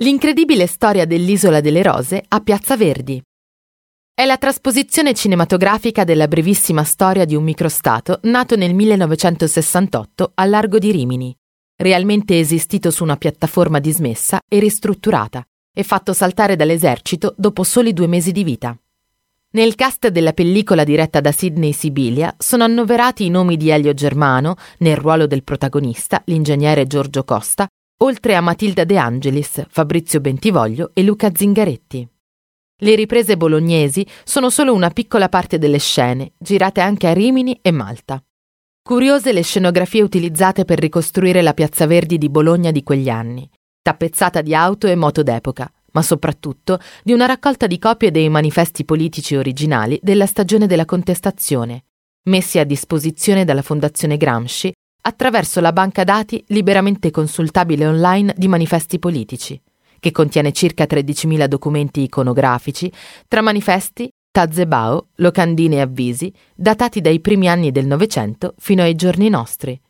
L'incredibile storia dell'Isola delle Rose a Piazza Verdi. È la trasposizione cinematografica della brevissima storia di un microstato nato nel 1968 al largo di Rimini, realmente esistito su una piattaforma dismessa e ristrutturata, e fatto saltare dall'esercito dopo soli due mesi di vita. Nel cast della pellicola diretta da Sidney Sibilia sono annoverati i nomi di Elio Germano, nel ruolo del protagonista, l'ingegnere Giorgio Costa, oltre a Matilda De Angelis, Fabrizio Bentivoglio e Luca Zingaretti. Le riprese bolognesi sono solo una piccola parte delle scene, girate anche a Rimini e Malta. Curiose le scenografie utilizzate per ricostruire la Piazza Verdi di Bologna di quegli anni, tappezzata di auto e moto d'epoca, ma soprattutto di una raccolta di copie dei manifesti politici originali della stagione della contestazione, messi a disposizione dalla Fondazione Gramsci attraverso la banca dati liberamente consultabile online di manifesti politici, che contiene circa 13.000 documenti iconografici tra manifesti, tazebao, locandine e avvisi, datati dai primi anni del Novecento fino ai giorni nostri.